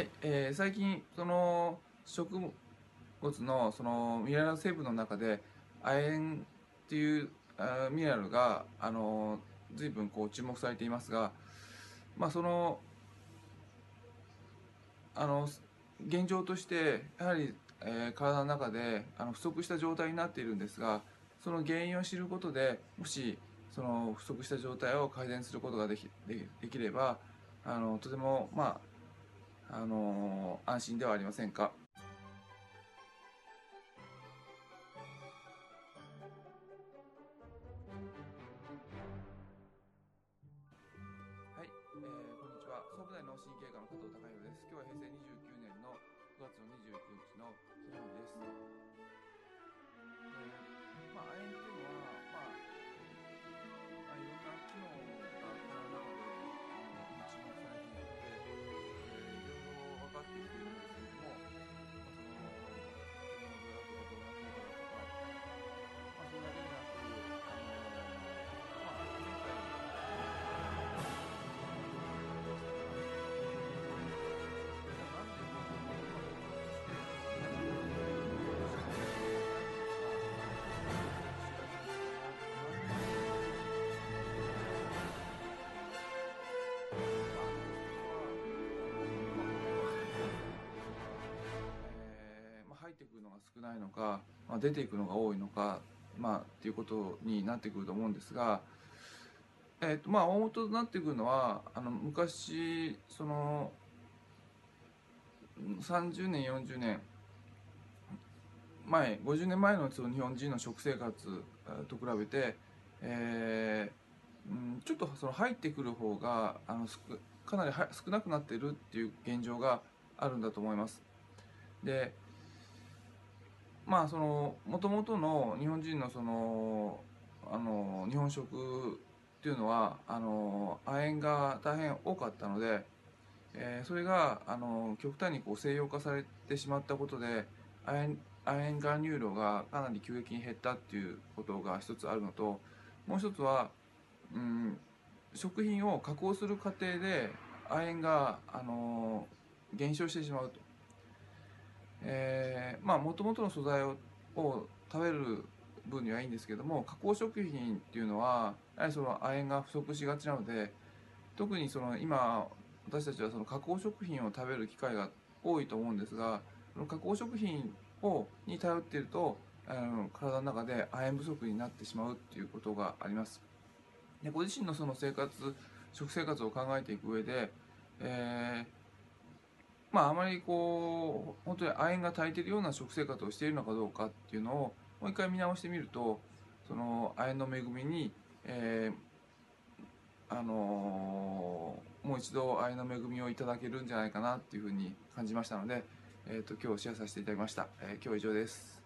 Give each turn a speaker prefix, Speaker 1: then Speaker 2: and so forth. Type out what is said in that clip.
Speaker 1: はいえー、最近その植物のそのミネラル成分の中で亜鉛っていうミネラルがあの随分こう注目されていますが、まあ、そのあの現状としてやはり、えー、体の中であの不足した状態になっているんですがその原因を知ることでもしその不足した状態を改善することができできればあのとてもまああの安心ではありませんか？はい、えー、こんにちは。総武大脳神経科の加藤孝弘です。今日は平成29年の9月の29日の金曜日です。ないのか、まあ、出ていくのが多いのか、まあ、っていうことになってくると思うんですが、えーとまあ、大元となってくるのはあの昔その30年40年前50年前のその日本人の食生活と比べて、えーうん、ちょっとその入ってくる方があのすくかなりは少なくなっているっていう現状があるんだと思います。でまあそのもともとの日本人のそのあの日本食っていうのはあの亜鉛が大変多かったので、えーそれがあの極端にこう西洋化されてしまったことで亜鉛亜鉛含有量がかなり急激に減ったっていうことが一つあるのともう一つは、うん、食品を加工する過程で亜鉛があの減少してしまうと。えーまあもともとの素材をを食べる分にはいいんですけども加工食品っていうのはやはりその亜鉛が不足しがちなので特にその今私たちはその加工食品を食べる機会が多いと思うんですが加工食品をに頼っているとあの体の中で亜鉛不足になってしまうっていうことがあります。でご自身のその生活食生活を考えていく上で、えーまああまりこう本当に亜鉛が足りてるような食生活をしているのかどうかっていうのをもう一回見直してみるとその亜鉛の恵みに、えーあのーもう一度亜鉛の恵みをいただけるんじゃないかなっていうふうに感じましたので、えー、と今日シェアさせていただきました、えー今日は以上です。